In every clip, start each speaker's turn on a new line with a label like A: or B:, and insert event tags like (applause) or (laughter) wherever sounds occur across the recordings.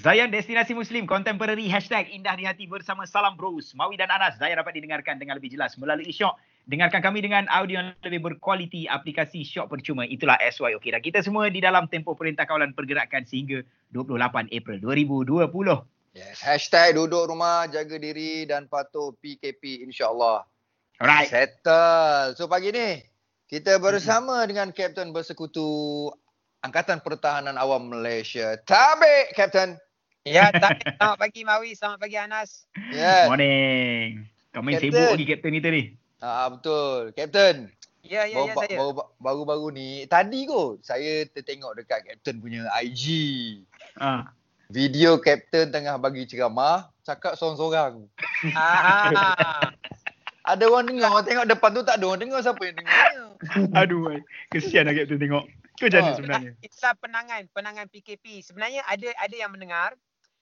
A: Zayan Destinasi Muslim Contemporary Hashtag Indah di Hati bersama Salam Bros. Mawi dan Anas. Zayan dapat didengarkan dengan lebih jelas melalui Syok. Dengarkan kami dengan audio yang lebih berkualiti aplikasi Syok percuma. Itulah SYOK. Dan kita semua di dalam tempoh Perintah Kawalan Pergerakan sehingga 28 April 2020.
B: Yes. Hashtag duduk rumah, jaga diri dan patuh PKP insyaAllah.
A: Alright.
B: Settle. So pagi ni, kita bersama dengan Kapten Bersekutu Angkatan Pertahanan Awam Malaysia. Tabik, Kapten.
C: Ya, tak. Selamat pagi Mawi, selamat pagi Anas.
B: Yes.
A: Morning. Kau main
B: Captain.
A: sibuk lagi Kapten kita ni.
B: Ah betul. Kapten.
C: Ya, ya, ya
B: baru,
C: saya.
B: baru, baru-baru ni, tadi kot saya tertengok dekat Kapten punya IG.
A: Ha.
B: Video Kapten tengah bagi ceramah, cakap seorang-seorang. (laughs)
C: Ah,
B: Ada orang dengar, orang tengok depan tu tak ada orang dengar, siapa yang dengar? (laughs)
A: Aduh, kesian lah Kapten tengok. Kau mana
B: Ah.
A: sebenarnya?
C: Itulah penangan, penangan PKP. Sebenarnya ada ada yang mendengar.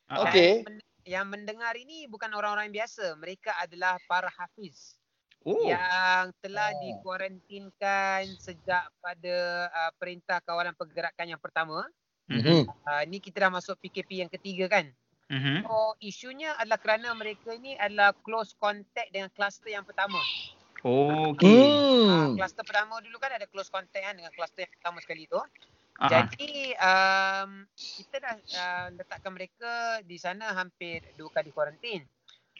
B: Okey.
C: Dan men- yang mendengar ini bukan orang-orang biasa. Mereka adalah para hafiz
A: Oh.
C: yang telah
B: Oh.
C: dikuarantinkan sejak pada uh, Perintah Kawalan Pergerakan yang pertama.
A: Mhm.
C: Uh, ni kita dah masuk PKP yang ketiga kan.
A: Mhm.
C: So isunya adalah kerana mereka ini adalah close contact dengan kluster yang pertama.
A: Okey.
C: Hmm.
B: Hmm.
C: kluster pertama dulu kan ada close contact kan dengan kluster yang pertama sekali tu. Jadi um, kita dah uh, letakkan mereka di sana hampir dua kali kuarantin.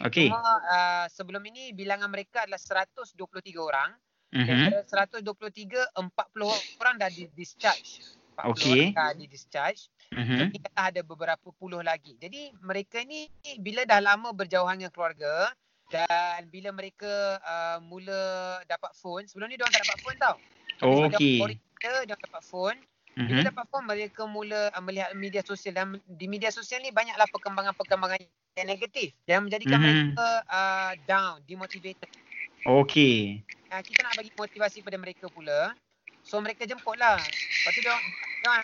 A: Okey.
C: Cuma uh, sebelum ini bilangan mereka adalah 123 orang.
A: Mhm.
C: Daripada 123, 40 orang dah di discharge. 40
A: Okey.
C: orang dah di discharge.
A: Mhm.
C: Jadi ada beberapa puluh lagi. Jadi mereka ni bila dah lama berjauhan dengan keluarga dan bila mereka uh, mula dapat phone, sebelum ni dia orang tak dapat phone tau. Sebab
A: Okey.
C: Dia dapat phone. Bila
A: Mhm.
C: dapat phone mereka mula uh, melihat media sosial dan di media sosial ni banyaklah perkembangan-perkembangan yang negatif yang menjadikan
A: Mhm.
C: mereka uh, down, demotivated.
A: Okey.
C: Uh, kita nak bagi motivasi pada mereka pula. So mereka jemput lah. Lepas tu dia orang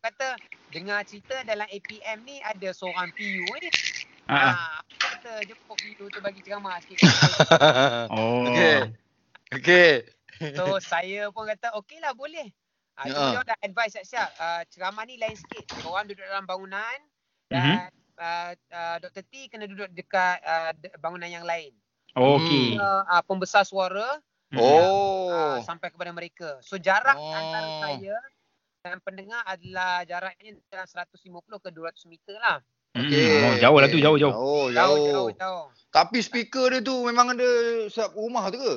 C: kata dengar cerita dalam APM ni ada seorang PU ni.
A: Ha. ha.
C: Ah, kata jemput PU tu bagi ceramah sikit. (laughs)
A: Oh.
B: Okey. Okey.
C: so saya pun kata okey lah boleh. Ah, cuma dia orang dah advise siap-siap. Uh, ceramah ni lain sikit. Orang duduk dalam bangunan
A: Mhm.
C: dan uh, uh, Dr. T kena duduk dekat uh, bangunan yang lain.
A: Okey.
C: Uh, uh, pembesar suara
A: Mhm.
B: Oh.
C: uh, sampai kepada mereka. So jarak
B: Oh.
C: antara saya dan pendengar adalah jaraknya dalam 150 ke 200 meter lah.
A: Mhm.
B: Okey.
A: Oh, jauh lah tu, jauh jauh.
B: Oh,
C: Jauh,
B: jauh.
C: jauh, jauh.
B: Tapi speaker dia tu memang ada setiap rumah tu ke?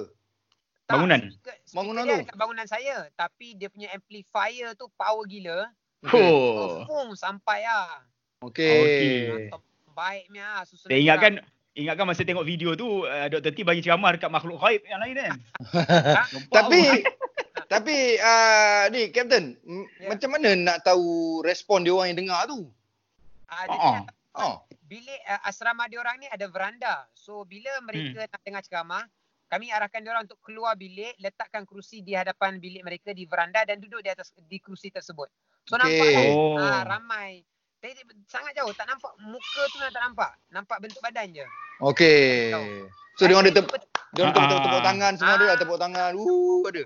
C: Tak,
A: Bangunan?
C: speaker- speaker
B: Bangunan
C: dia
B: tu?
C: dekat bangunan saya. Tapi dia punya amplifier tu power gila.
A: Oh.
C: Boom, sampai lah.
B: Okey.
C: Top baiknya lah. Susunan
A: Saya ingatkan ingatkan masa tengok video tu uh, Dr. T bagi ceramah dekat makhluk gaib yang lain kan. (laughs)
B: Tapi (laughs) tapi uh, ni Captain, m-
C: Ya.
B: macam mana nak tahu respon dia orang yang dengar tu?
C: Ah,
A: Oh,
C: jadi
A: oh.
B: Oh.
C: bilik uh, asrama dia orang ni ada veranda. So bila mereka nak dengar ceramah, kami arahkan dia orang untuk keluar bilik, letakkan kerusi di hadapan bilik mereka di veranda dan duduk di atas di kerusi tersebut. So
B: Okey.
C: nampak kan?
A: Oh.
C: Ah, ramai. Tapi dia sangat jauh, tak nampak muka tu tak nampak. Nampak bentuk badan je.
B: Okey. So dia orang ada tep, dia orang
A: Ah,
B: tepuk,
A: ah,
B: tepuk
A: ah.
B: tangan semua
C: Ah.
B: ada tepuk tangan. Uh ada.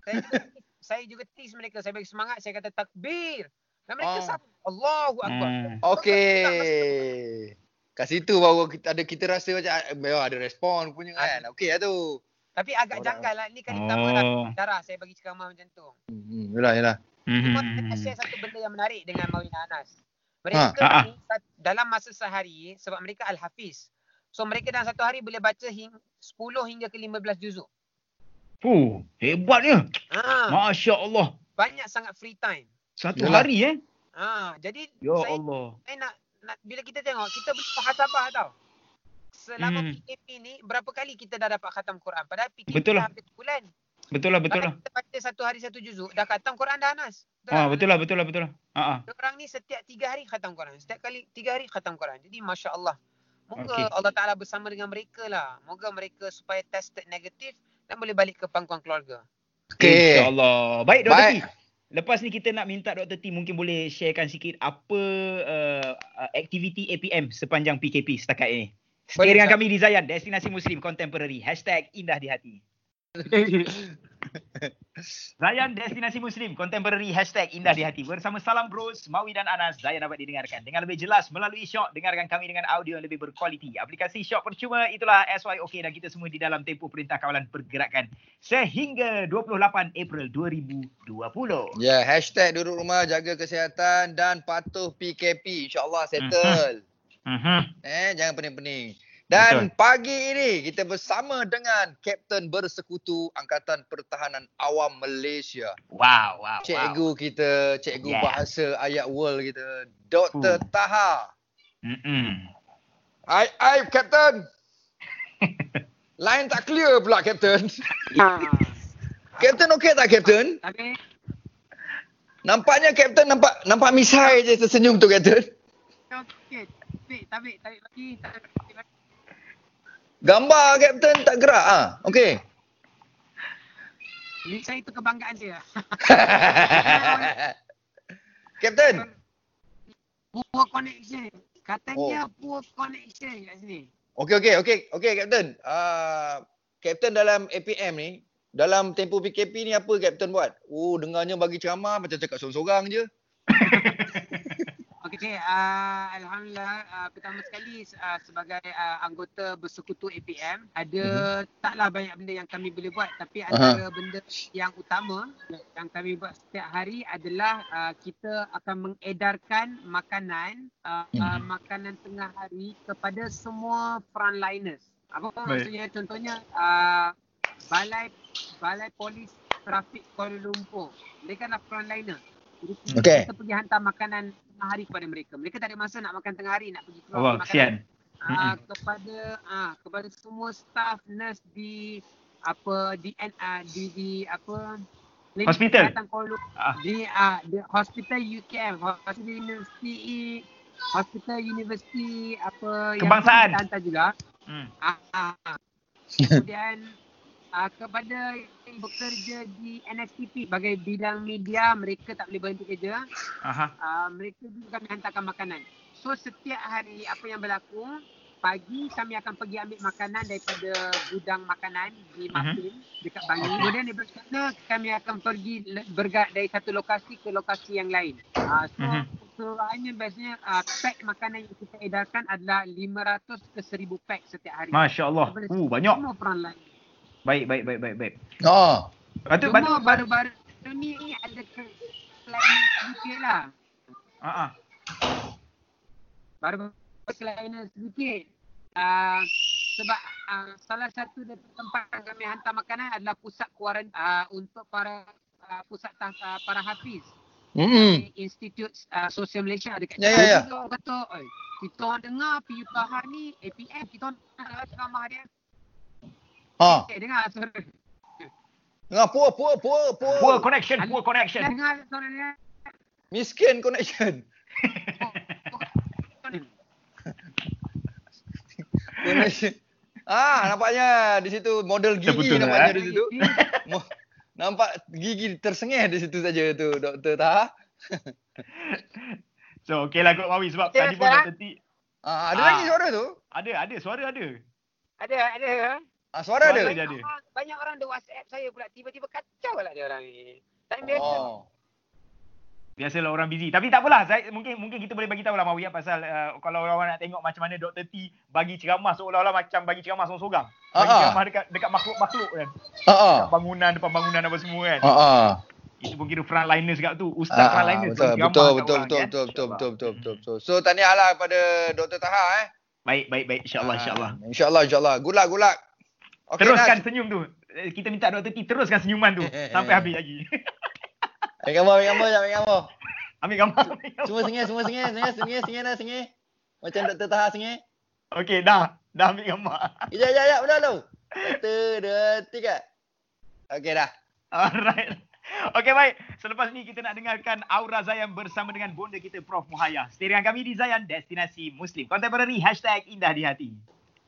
C: saya juga, (laughs) saya juga tease mereka, saya bagi semangat, saya kata takbir. Dan mereka
B: Oh.
C: sama. Allahu akbar.
A: Hmm.
B: Okey. Kat situ baru kita ada kita rasa macam ah, memang ada respon punya kan. Okey lah tu.
C: Tapi agak
B: Orang.
C: janggal lah. Ni kali pertama lah.
A: Oh.
C: Darah saya bagi ceramah macam tu.
B: Hmm, yalah yalah.
C: Cuma nak share satu benda yang menarik dengan Mawina Anas. Mereka
A: Ha, ha.
C: ni sat- dalam masa sehari sebab mereka al-hafiz. So mereka dalam satu hari boleh baca hing, 10 hingga ke 15 juzuk.
A: Fuh, hebatnya.
C: Ha,
A: Masya Allah.
C: banyak sangat free time.
A: Satu
B: Yalah.
A: hari eh.
C: Ha, jadi
A: Ya
C: saya,
A: Allah.
C: saya nak bila kita tengok kita boleh muhasabah tau. Selama
A: Hmm.
C: PKP ni berapa kali kita dah dapat khatam Quran? Padahal PKP
A: Betul lah.
C: dah habis bulan.
A: Betul lah, betul
C: Kalau
A: lah.
C: kita baca satu hari satu juzuk dah khatam Quran dah Anas.
A: Ah, betul lah, betul lah, betul lah. Ha ah.
C: Orang ni setiap tiga hari khatam Quran. Setiap kali tiga hari khatam Quran. Jadi Masya Allah. Moga
A: Okey.
C: Allah Ta'ala bersama dengan mereka lah. Moga mereka supaya tested negatif dan boleh balik ke pangkuan keluarga.
B: Okey.
A: InsyaAllah. Baik, Dr.
B: Baik.
A: Lepas ni kita nak minta Dr. T mungkin boleh sharekan sikit apa uh, uh, aktiviti APM sepanjang PKP setakat ini. Stay
C: Boleh,
A: dengan kami di Zayan, Destinasi Muslim Contemporary. Hashtag Indah di Hati. (laughs) (laughs) Zayan Destinasi Muslim Contemporary Hashtag Indah di Hati Bersama Salam Bros Mawi dan Anas Zayan dapat didengarkan Dengan lebih jelas melalui Shock Dengarkan kami dengan audio yang lebih berkualiti Aplikasi Shock percuma Itulah SYOK Dan kita semua di dalam tempoh Perintah Kawalan Pergerakan Sehingga 28 April 2020
B: Ya, yeah, hashtag duduk rumah, jaga kesihatan dan patuh PKP. InsyaAllah settle.
A: uh-huh.
B: Eh, jangan pening-pening. Dan
A: Betul.
B: pagi ini kita bersama dengan Kapten Bersekutu Angkatan Pertahanan Awam Malaysia.
A: Wow wow
B: Cikgu
A: wow.
B: kita, cikgu
A: Yeah.
B: bahasa ayat world kita, Dr.
A: Fuh.
B: Taha.
A: Mm-mm.
B: Ai ai Kapten. (laughs) Line tak clear pula Kapten.
C: Ha. (laughs)
B: Kapten okey tak Kapten?
C: Tapi
B: Nampaknya Kapten nampak nampak misai je tersenyum tu Kapten.
C: okey. Tabik, tabik, tabik lagi. Tabik, tabik lagi.
B: Gambar Kapten tak gerak ah. Okey.
C: Ni saya itu kebanggaan dia.
B: Kapten. (laughs)
C: Poor connection. Katanya poor connection kat sini.
B: Okey okey okey okey Kapten. Ah Kapten dalam APM ni dalam tempoh PKP ni apa Kapten buat? Oh dengarnya bagi ceramah macam cakap sorang-sorang je. (laughs)
C: Okey, uh, Alhamdulillah uh, pertama sekali uh, sebagai uh, anggota bersekutu APM ada taklah banyak benda yang kami boleh buat tapi antara benda yang utama yang kami buat setiap hari adalah uh, kita akan mengedarkan makanan uh, uh,
B: Mhm.
C: makanan tengah hari kepada semua frontliners. Apa
A: Baik.
C: maksudnya contohnya uh, balai balai polis trafik Kuala Lumpur. Mereka adalah frontliner. Jadi kita, pergi hantar makanan tengah hari kepada mereka. Mereka tak ada masa nak makan tengah hari, nak pergi keluar
A: Oh, kesian.
C: Ah, kepada ah kepada semua staff nurse di apa di uh, di di apa
A: Hospital.
C: Kuala Lumpur
A: Ah.
C: di ah di hospital UKM hospital university hospital university apa
A: Kebangsaan.
C: yang kita hantar juga
A: Hmm.
C: ah, ah, ah. kemudian ah, kepada yang bekerja di NSTP sebagai bidang media mereka tak boleh berhenti kerja
A: Aha.
C: uh, mereka juga kami hantarkan makanan. So setiap hari apa yang berlaku, pagi kami akan pergi ambil makanan daripada gudang makanan di
A: Mhm.
C: Mapin dekat Bangi.
A: Okey.
C: Kemudian daripada sana kami akan pergi bergerak dari satu lokasi ke lokasi yang lain. Uh, so
A: Mhm.
C: keseluruhannya biasanya uh, pack makanan yang kita edarkan adalah 500 ke 1000 pack setiap hari.
A: Masya Allah. Uh, banyak.
C: Semua peran lain.
A: Baik, baik, baik, baik, baik.
B: Oh.
A: Lepas tu,
C: Cuma
A: lepas tu,
C: baru-baru ni ada kelainan sedikit lah.
A: Ah, ah.
C: baru kelainan sedikit. Uh, sebab uh, salah satu dari tempat yang kami hantar makanan adalah pusat kuaran uh, untuk para uh, pusat tah, uh, para hafiz.
B: Hmm.
C: Institut uh, Sosial Malaysia dekat
B: Ya, ya, ya.
C: Kita orang kata, "Oi, kita orang dengar PU ni APM, kita orang nak ceramah dia.
B: Ha.
C: Eh, dengar suara.
B: Dengar poor poor poor poor.
A: Poor connection, poor connection.
C: Dengar suara dia.
B: Miskin connection. (laughs) connection. Ah, nampaknya di situ model gigi
A: Terputus,
B: nampaknya
A: eh?
B: di situ. (laughs) Nampak gigi tersengih di situ saja tu Dr. Taha. (laughs)
A: So, okay lah kot Mawi sebab
C: Okay,
A: tadi pun
C: sekarang?
A: Dr. T
B: Ah, ada
A: Ah.
B: lagi suara tu?
A: ada, ada, suara ada.
C: Ada, ada.
B: Ah, suara
A: je.
C: Banyak orang, banyak orang ada WhatsApp saya pula tiba-tiba kacau lah dia orang ni. Tak biasa.
B: Oh.
A: Biasalah orang busy. Tapi tak apalah. Saya, mungkin mungkin kita boleh bagi tahu lah Mawi ya, pasal uh, kalau orang nak tengok macam mana Dr. T bagi ceramah seolah-olah macam bagi ceramah seorang-seorang. Bagi
B: Ah, ah.
A: ceramah dekat dekat makhluk-makhluk kan.
B: Ah.
A: Dekat bangunan, depan bangunan apa semua kan.
B: Ah.
A: Itu pun kira frontliners kat tu. Ustaz
B: Ah, ah,
A: frontliners.
B: betul,
A: ceramah
B: betul, betul,
A: orang,
B: betul,
A: kan.
B: betul, betul,
A: InsyaAllah.
B: betul, betul, betul, betul. So, tahniahlah kepada Dr. Taha eh.
A: Baik, baik, baik. InsyaAllah,
B: Ah,
A: insyaAllah.
B: InsyaAllah, insyaAllah. Good luck, good luck. Okay,
A: Teruskan
B: Nas.
A: senyum tu. Eh, Kita minta Dr. T teruskan senyuman tu sampai habis lagi. (laughs)
B: Ambil gambar, ambil gambar, ambil gambar.
A: ambil gambar. ambil gambar.
B: Semua sengih, semua sengih, sengih, sengih, sengih dah, sengih. Macam Dr. Taha sengih.
A: Okey, dah. Dah ambil gambar. (laughs)
B: Sekejap, sekejap, sekejap, betul tu. Satu, dua, tiga. Okey dah.
A: Alright. Okey baik. Selepas ni kita nak dengarkan Aura Zayan bersama dengan bonda kita Prof Muhaya. Stay dengan kami di Zayan Destinasi Muslim Contemporary Hashtag Indah di Hati.